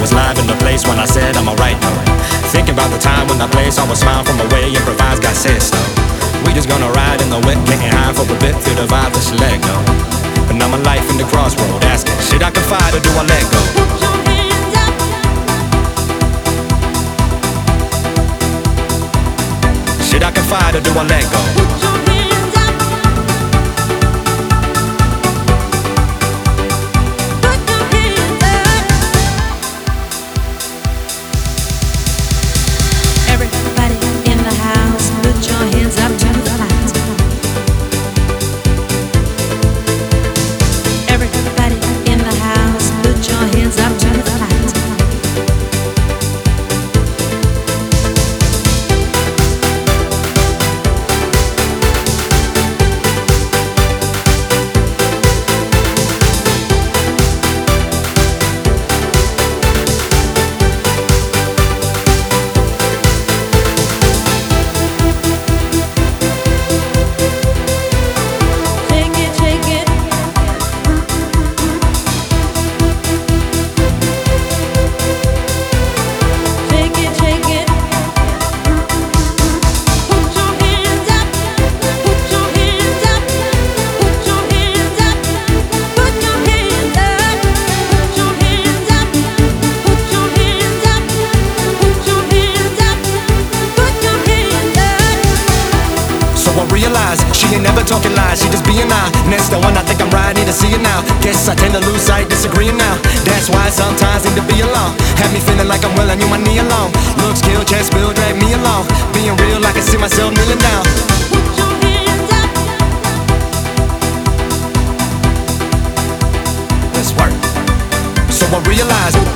was live in the place when I said I'm alright now. Thinking about the time when I played someone smile from away, improvised, got said so. We just gonna ride in the wet, getting high for a bit, feel the vibe just let go. But now my life in the crossroad, asking, should I confide or do I let go? Should I confide or do I let go? opinion, never talking lies, she just being the one I think I'm right, need to see it now. Guess I tend to lose sight, disagreeing now. That's why sometimes need to be alone. Have me feeling like I'm willing you, my knee alone. Looks kill, chest build, drag me along. Being real, I can see myself kneeling down. Let's work. So I realize